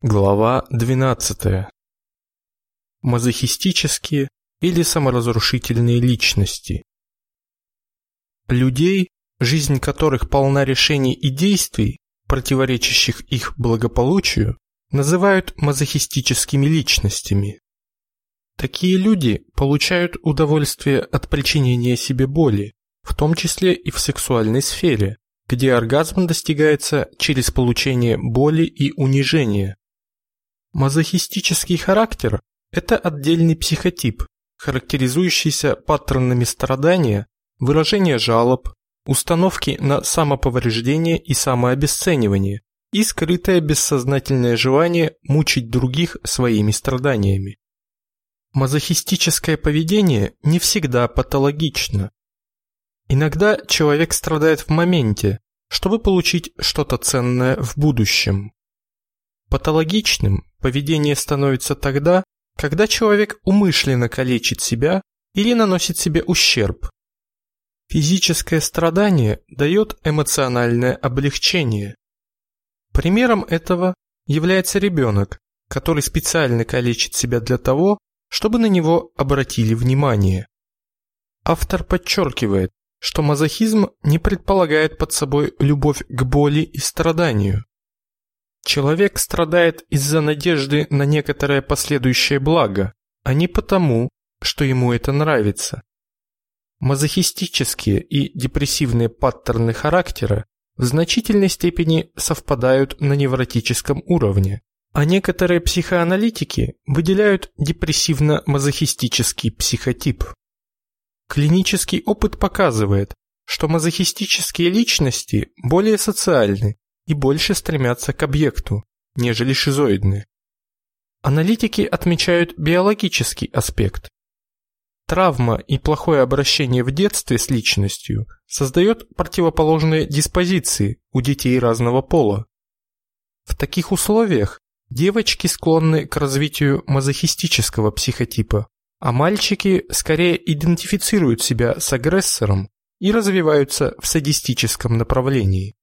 Глава 12. Мазохистические или саморазрушительные личности. Людей, жизнь которых полна решений и действий, противоречащих их благополучию, называют мазохистическими личностями. Такие люди получают удовольствие от причинения себе боли, в том числе и в сексуальной сфере, где оргазм достигается через получение боли и унижения. Мазохистический характер – это отдельный психотип, характеризующийся паттернами страдания, выражения жалоб, установки на самоповреждение и самообесценивание и скрытое бессознательное желание мучить других своими страданиями. Мазохистическое поведение не всегда патологично. Иногда человек страдает в моменте, чтобы получить что-то ценное в будущем. Патологичным поведение становится тогда, когда человек умышленно калечит себя или наносит себе ущерб. Физическое страдание дает эмоциональное облегчение. Примером этого является ребенок, который специально калечит себя для того, чтобы на него обратили внимание. Автор подчеркивает, что мазохизм не предполагает под собой любовь к боли и страданию. Человек страдает из-за надежды на некоторое последующее благо, а не потому, что ему это нравится. Мазохистические и депрессивные паттерны характера в значительной степени совпадают на невротическом уровне, а некоторые психоаналитики выделяют депрессивно-мазохистический психотип. Клинический опыт показывает, что мазохистические личности более социальны и больше стремятся к объекту, нежели шизоидные. Аналитики отмечают биологический аспект. Травма и плохое обращение в детстве с личностью создает противоположные диспозиции у детей разного пола. В таких условиях девочки склонны к развитию мазохистического психотипа, а мальчики скорее идентифицируют себя с агрессором и развиваются в садистическом направлении.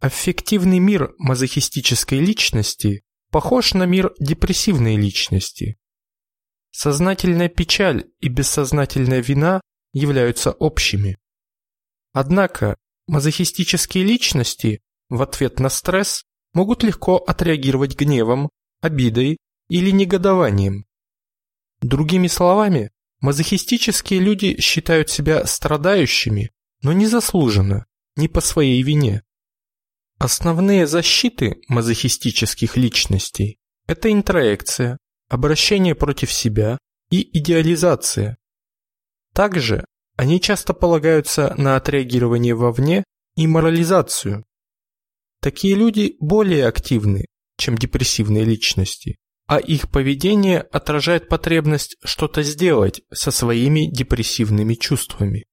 Аффективный мир мазохистической личности похож на мир депрессивной личности. Сознательная печаль и бессознательная вина являются общими. Однако мазохистические личности в ответ на стресс могут легко отреагировать гневом, обидой или негодованием. Другими словами, мазохистические люди считают себя страдающими, но незаслуженно, не по своей вине. Основные защиты мазохистических личностей – это интроекция, обращение против себя и идеализация. Также они часто полагаются на отреагирование вовне и морализацию. Такие люди более активны, чем депрессивные личности, а их поведение отражает потребность что-то сделать со своими депрессивными чувствами.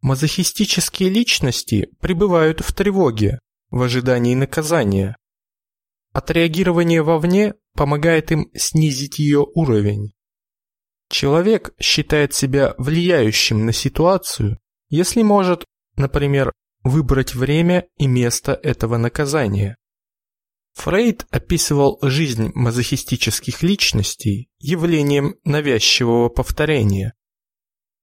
Мазохистические личности пребывают в тревоге, в ожидании наказания. Отреагирование вовне помогает им снизить ее уровень. Человек считает себя влияющим на ситуацию, если может, например, выбрать время и место этого наказания. Фрейд описывал жизнь мазохистических личностей явлением навязчивого повторения.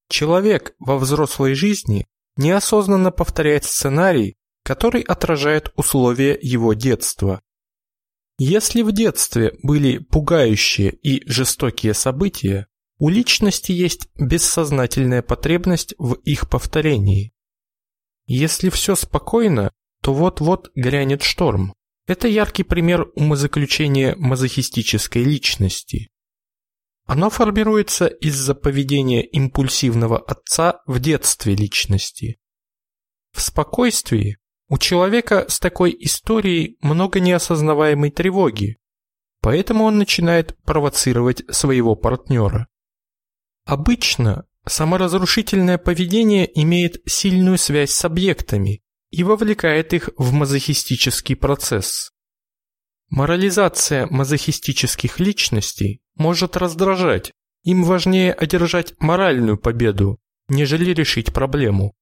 Человек во взрослой жизни неосознанно повторяет сценарий, который отражает условия его детства. Если в детстве были пугающие и жестокие события, у личности есть бессознательная потребность в их повторении. Если все спокойно, то вот-вот грянет шторм. Это яркий пример умозаключения мазохистической личности. Оно формируется из-за поведения импульсивного отца в детстве личности. В спокойствии у человека с такой историей много неосознаваемой тревоги, поэтому он начинает провоцировать своего партнера. Обычно саморазрушительное поведение имеет сильную связь с объектами и вовлекает их в мазохистический процесс. Морализация мазохистических личностей может раздражать, им важнее одержать моральную победу, нежели решить проблему.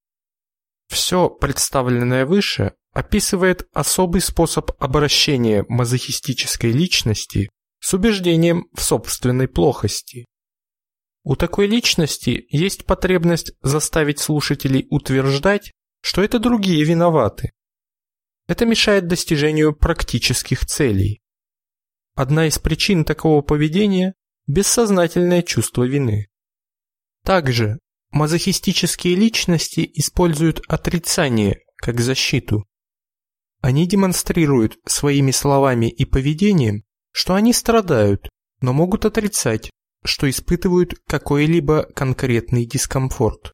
Все представленное выше описывает особый способ обращения мазохистической личности с убеждением в собственной плохости. У такой личности есть потребность заставить слушателей утверждать, что это другие виноваты. Это мешает достижению практических целей. Одна из причин такого поведения – бессознательное чувство вины. Также мазохистические личности используют отрицание как защиту. Они демонстрируют своими словами и поведением, что они страдают, но могут отрицать, что испытывают какой-либо конкретный дискомфорт.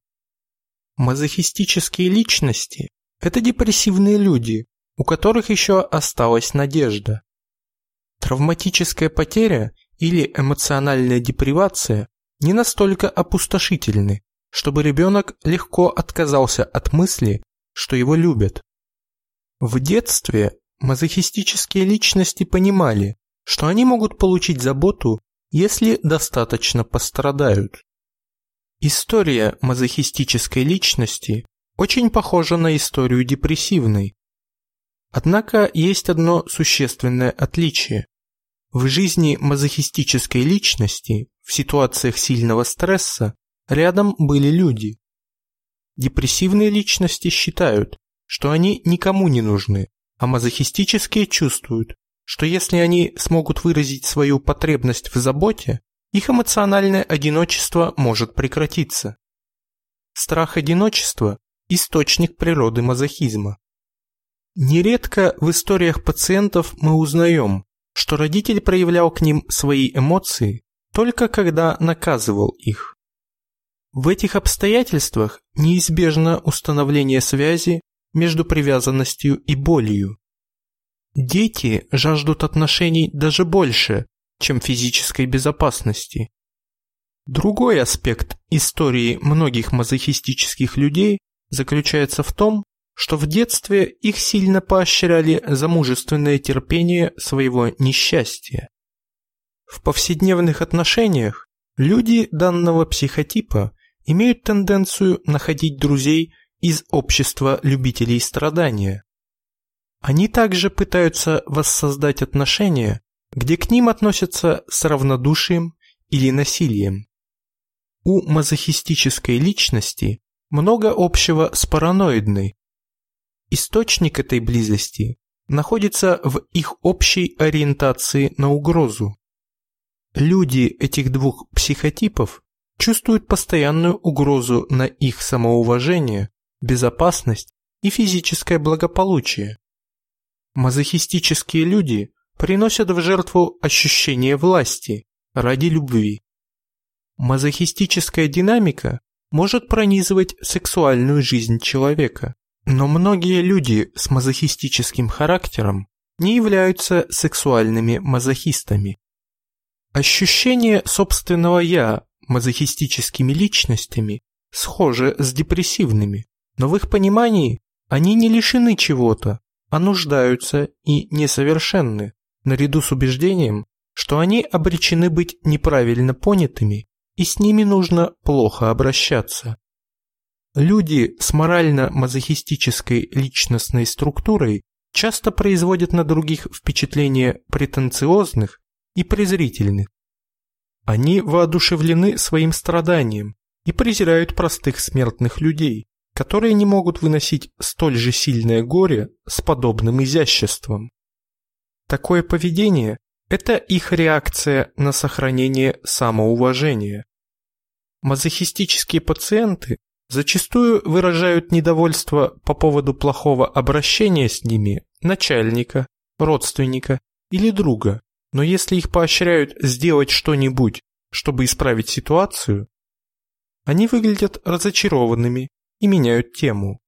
Мазохистические личности – это депрессивные люди, у которых еще осталась надежда. Травматическая потеря или эмоциональная депривация не настолько опустошительны, чтобы ребенок легко отказался от мысли, что его любят. В детстве мазохистические личности понимали, что они могут получить заботу, если достаточно пострадают. История мазохистической личности очень похожа на историю депрессивной. Однако есть одно существенное отличие. В жизни мазохистической личности в ситуациях сильного стресса рядом были люди. Депрессивные личности считают, что они никому не нужны, а мазохистические чувствуют, что если они смогут выразить свою потребность в заботе, их эмоциональное одиночество может прекратиться. Страх одиночества – источник природы мазохизма. Нередко в историях пациентов мы узнаем, что родитель проявлял к ним свои эмоции только когда наказывал их. В этих обстоятельствах неизбежно установление связи между привязанностью и болью. Дети жаждут отношений даже больше, чем физической безопасности. Другой аспект истории многих мазохистических людей заключается в том, что в детстве их сильно поощряли за мужественное терпение своего несчастья. В повседневных отношениях люди данного психотипа имеют тенденцию находить друзей из общества любителей страдания. Они также пытаются воссоздать отношения, где к ним относятся с равнодушием или насилием. У мазохистической личности много общего с параноидной. Источник этой близости находится в их общей ориентации на угрозу. Люди этих двух психотипов чувствуют постоянную угрозу на их самоуважение, безопасность и физическое благополучие. Мазохистические люди приносят в жертву ощущение власти ради любви. Мазохистическая динамика может пронизывать сексуальную жизнь человека, но многие люди с мазохистическим характером не являются сексуальными мазохистами. Ощущение собственного «я» мазохистическими личностями схожи с депрессивными, но в их понимании они не лишены чего-то, а нуждаются и несовершенны, наряду с убеждением, что они обречены быть неправильно понятыми и с ними нужно плохо обращаться. Люди с морально-мазохистической личностной структурой часто производят на других впечатление претенциозных и презрительных. Они воодушевлены своим страданием и презирают простых смертных людей, которые не могут выносить столь же сильное горе с подобным изяществом. Такое поведение – это их реакция на сохранение самоуважения. Мазохистические пациенты зачастую выражают недовольство по поводу плохого обращения с ними начальника, родственника или друга, но если их поощряют сделать что-нибудь, чтобы исправить ситуацию, они выглядят разочарованными и меняют тему.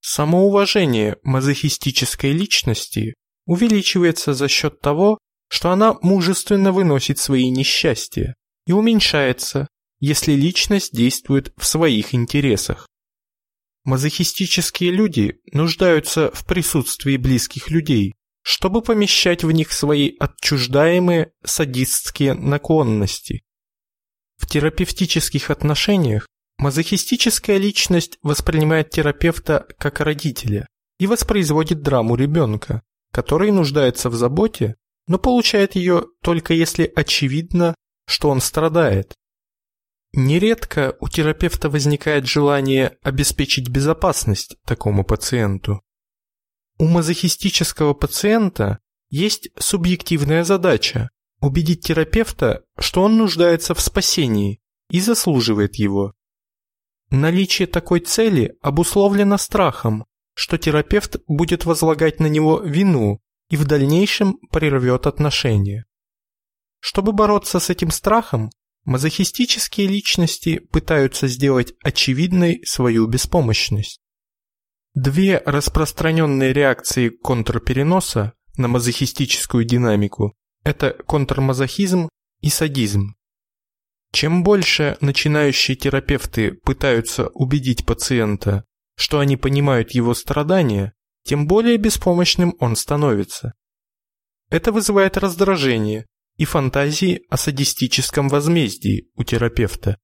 Самоуважение мазохистической личности увеличивается за счет того, что она мужественно выносит свои несчастья и уменьшается, если личность действует в своих интересах. Мазохистические люди нуждаются в присутствии близких людей, чтобы помещать в них свои отчуждаемые садистские наклонности. В терапевтических отношениях Мазохистическая личность воспринимает терапевта как родителя и воспроизводит драму ребенка, который нуждается в заботе, но получает ее только если очевидно, что он страдает. Нередко у терапевта возникает желание обеспечить безопасность такому пациенту. У мазохистического пациента есть субъективная задача убедить терапевта, что он нуждается в спасении и заслуживает его. Наличие такой цели обусловлено страхом, что терапевт будет возлагать на него вину и в дальнейшем прервет отношения. Чтобы бороться с этим страхом, мазохистические личности пытаются сделать очевидной свою беспомощность. Две распространенные реакции контрпереноса на мазохистическую динамику – это контрмазохизм и садизм. Чем больше начинающие терапевты пытаются убедить пациента, что они понимают его страдания, тем более беспомощным он становится. Это вызывает раздражение и фантазии о садистическом возмездии у терапевта.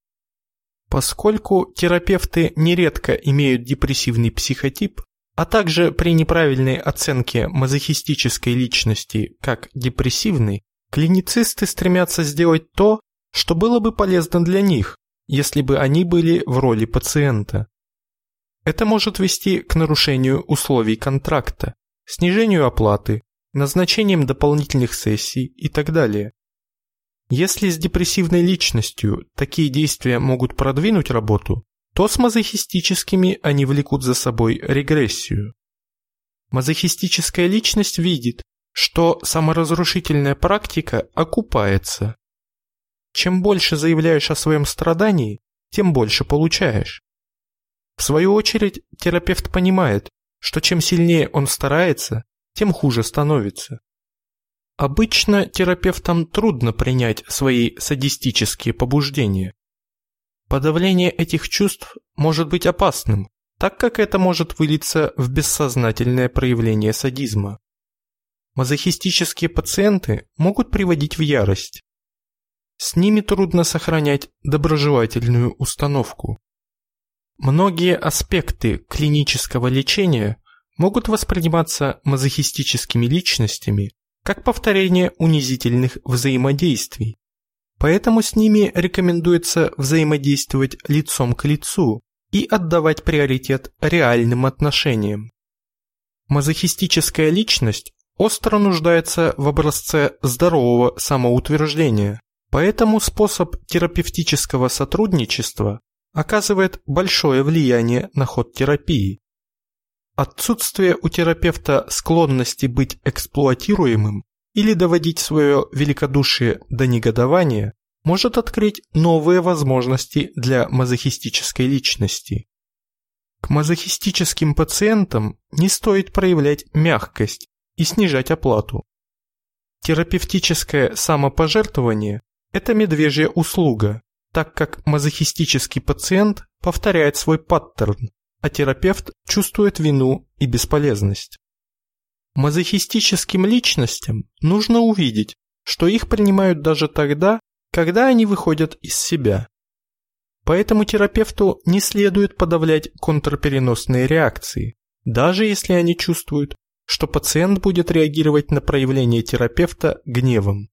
Поскольку терапевты нередко имеют депрессивный психотип, а также при неправильной оценке мазохистической личности как депрессивной, клиницисты стремятся сделать то, что было бы полезно для них, если бы они были в роли пациента. Это может вести к нарушению условий контракта, снижению оплаты, назначением дополнительных сессий и так далее. Если с депрессивной личностью такие действия могут продвинуть работу, то с мазохистическими они влекут за собой регрессию. Мазохистическая личность видит, что саморазрушительная практика окупается. Чем больше заявляешь о своем страдании, тем больше получаешь. В свою очередь, терапевт понимает, что чем сильнее он старается, тем хуже становится. Обычно терапевтам трудно принять свои садистические побуждения. Подавление этих чувств может быть опасным, так как это может вылиться в бессознательное проявление садизма. Мазохистические пациенты могут приводить в ярость. С ними трудно сохранять доброжелательную установку. Многие аспекты клинического лечения могут восприниматься мазохистическими личностями как повторение унизительных взаимодействий. Поэтому с ними рекомендуется взаимодействовать лицом к лицу и отдавать приоритет реальным отношениям. Мазохистическая личность остро нуждается в образце здорового самоутверждения, поэтому способ терапевтического сотрудничества оказывает большое влияние на ход терапии. Отсутствие у терапевта склонности быть эксплуатируемым или доводить свое великодушие до негодования может открыть новые возможности для мазохистической личности. К мазохистическим пациентам не стоит проявлять мягкость и снижать оплату. Терапевтическое самопожертвование – это медвежья услуга, так как мазохистический пациент повторяет свой паттерн, а терапевт чувствует вину и бесполезность. Мазохистическим личностям нужно увидеть, что их принимают даже тогда, когда они выходят из себя. Поэтому терапевту не следует подавлять контрпереносные реакции, даже если они чувствуют, что пациент будет реагировать на проявление терапевта гневом.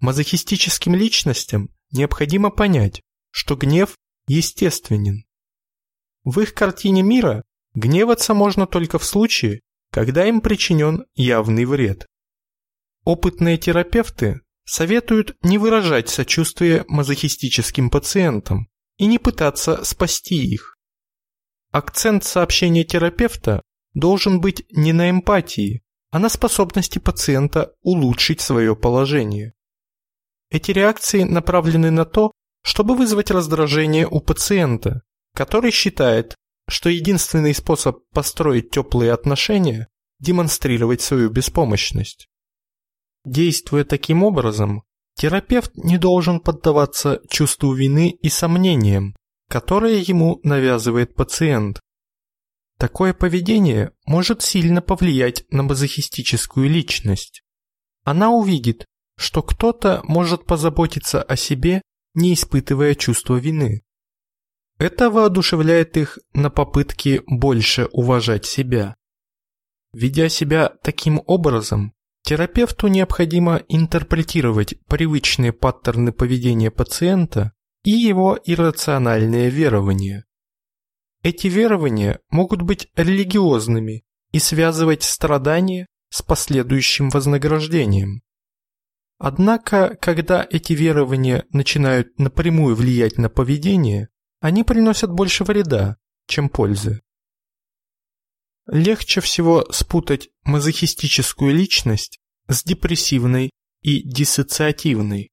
Мазохистическим личностям необходимо понять, что гнев естественен. В их картине мира гневаться можно только в случае, когда им причинен явный вред. Опытные терапевты советуют не выражать сочувствие мазохистическим пациентам и не пытаться спасти их. Акцент сообщения терапевта должен быть не на эмпатии, а на способности пациента улучшить свое положение. Эти реакции направлены на то, чтобы вызвать раздражение у пациента, который считает, что единственный способ построить теплые отношения – демонстрировать свою беспомощность. Действуя таким образом, терапевт не должен поддаваться чувству вины и сомнениям, которые ему навязывает пациент. Такое поведение может сильно повлиять на мазохистическую личность. Она увидит, что кто-то может позаботиться о себе, не испытывая чувства вины. Это воодушевляет их на попытки больше уважать себя. Ведя себя таким образом, терапевту необходимо интерпретировать привычные паттерны поведения пациента и его иррациональные верования. Эти верования могут быть религиозными и связывать страдания с последующим вознаграждением. Однако, когда эти верования начинают напрямую влиять на поведение, они приносят больше вреда, чем пользы. Легче всего спутать мазохистическую личность с депрессивной и диссоциативной.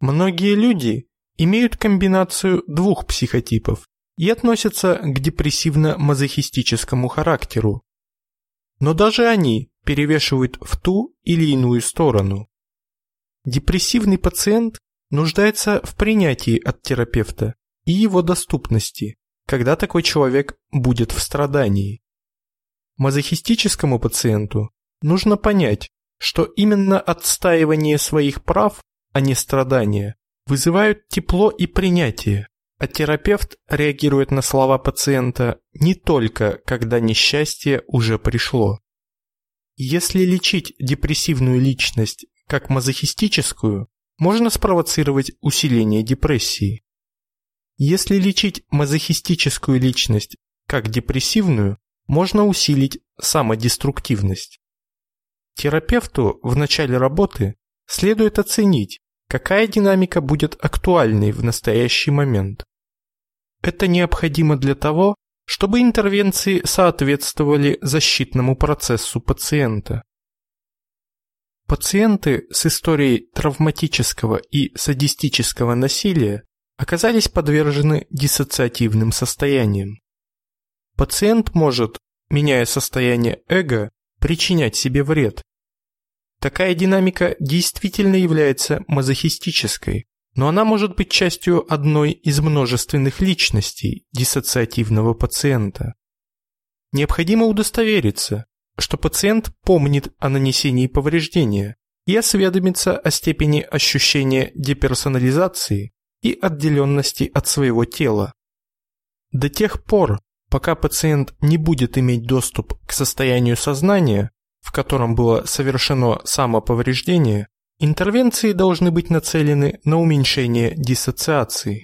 Многие люди имеют комбинацию двух психотипов и относятся к депрессивно-мазохистическому характеру. Но даже они перевешивают в ту или иную сторону. Депрессивный пациент нуждается в принятии от терапевта и его доступности, когда такой человек будет в страдании. Мазохистическому пациенту нужно понять, что именно отстаивание своих прав, а не страдания, вызывают тепло и принятие, а терапевт реагирует на слова пациента не только, когда несчастье уже пришло. Если лечить депрессивную личность как мазохистическую, можно спровоцировать усиление депрессии. Если лечить мазохистическую личность как депрессивную, можно усилить самодеструктивность. Терапевту в начале работы следует оценить, какая динамика будет актуальной в настоящий момент. Это необходимо для того, чтобы интервенции соответствовали защитному процессу пациента. Пациенты с историей травматического и садистического насилия оказались подвержены диссоциативным состояниям. Пациент может, меняя состояние эго, причинять себе вред. Такая динамика действительно является мазохистической, но она может быть частью одной из множественных личностей диссоциативного пациента. Необходимо удостовериться, что пациент помнит о нанесении повреждения и осведомится о степени ощущения деперсонализации и отделенности от своего тела. До тех пор, пока пациент не будет иметь доступ к состоянию сознания, в котором было совершено самоповреждение, интервенции должны быть нацелены на уменьшение диссоциации.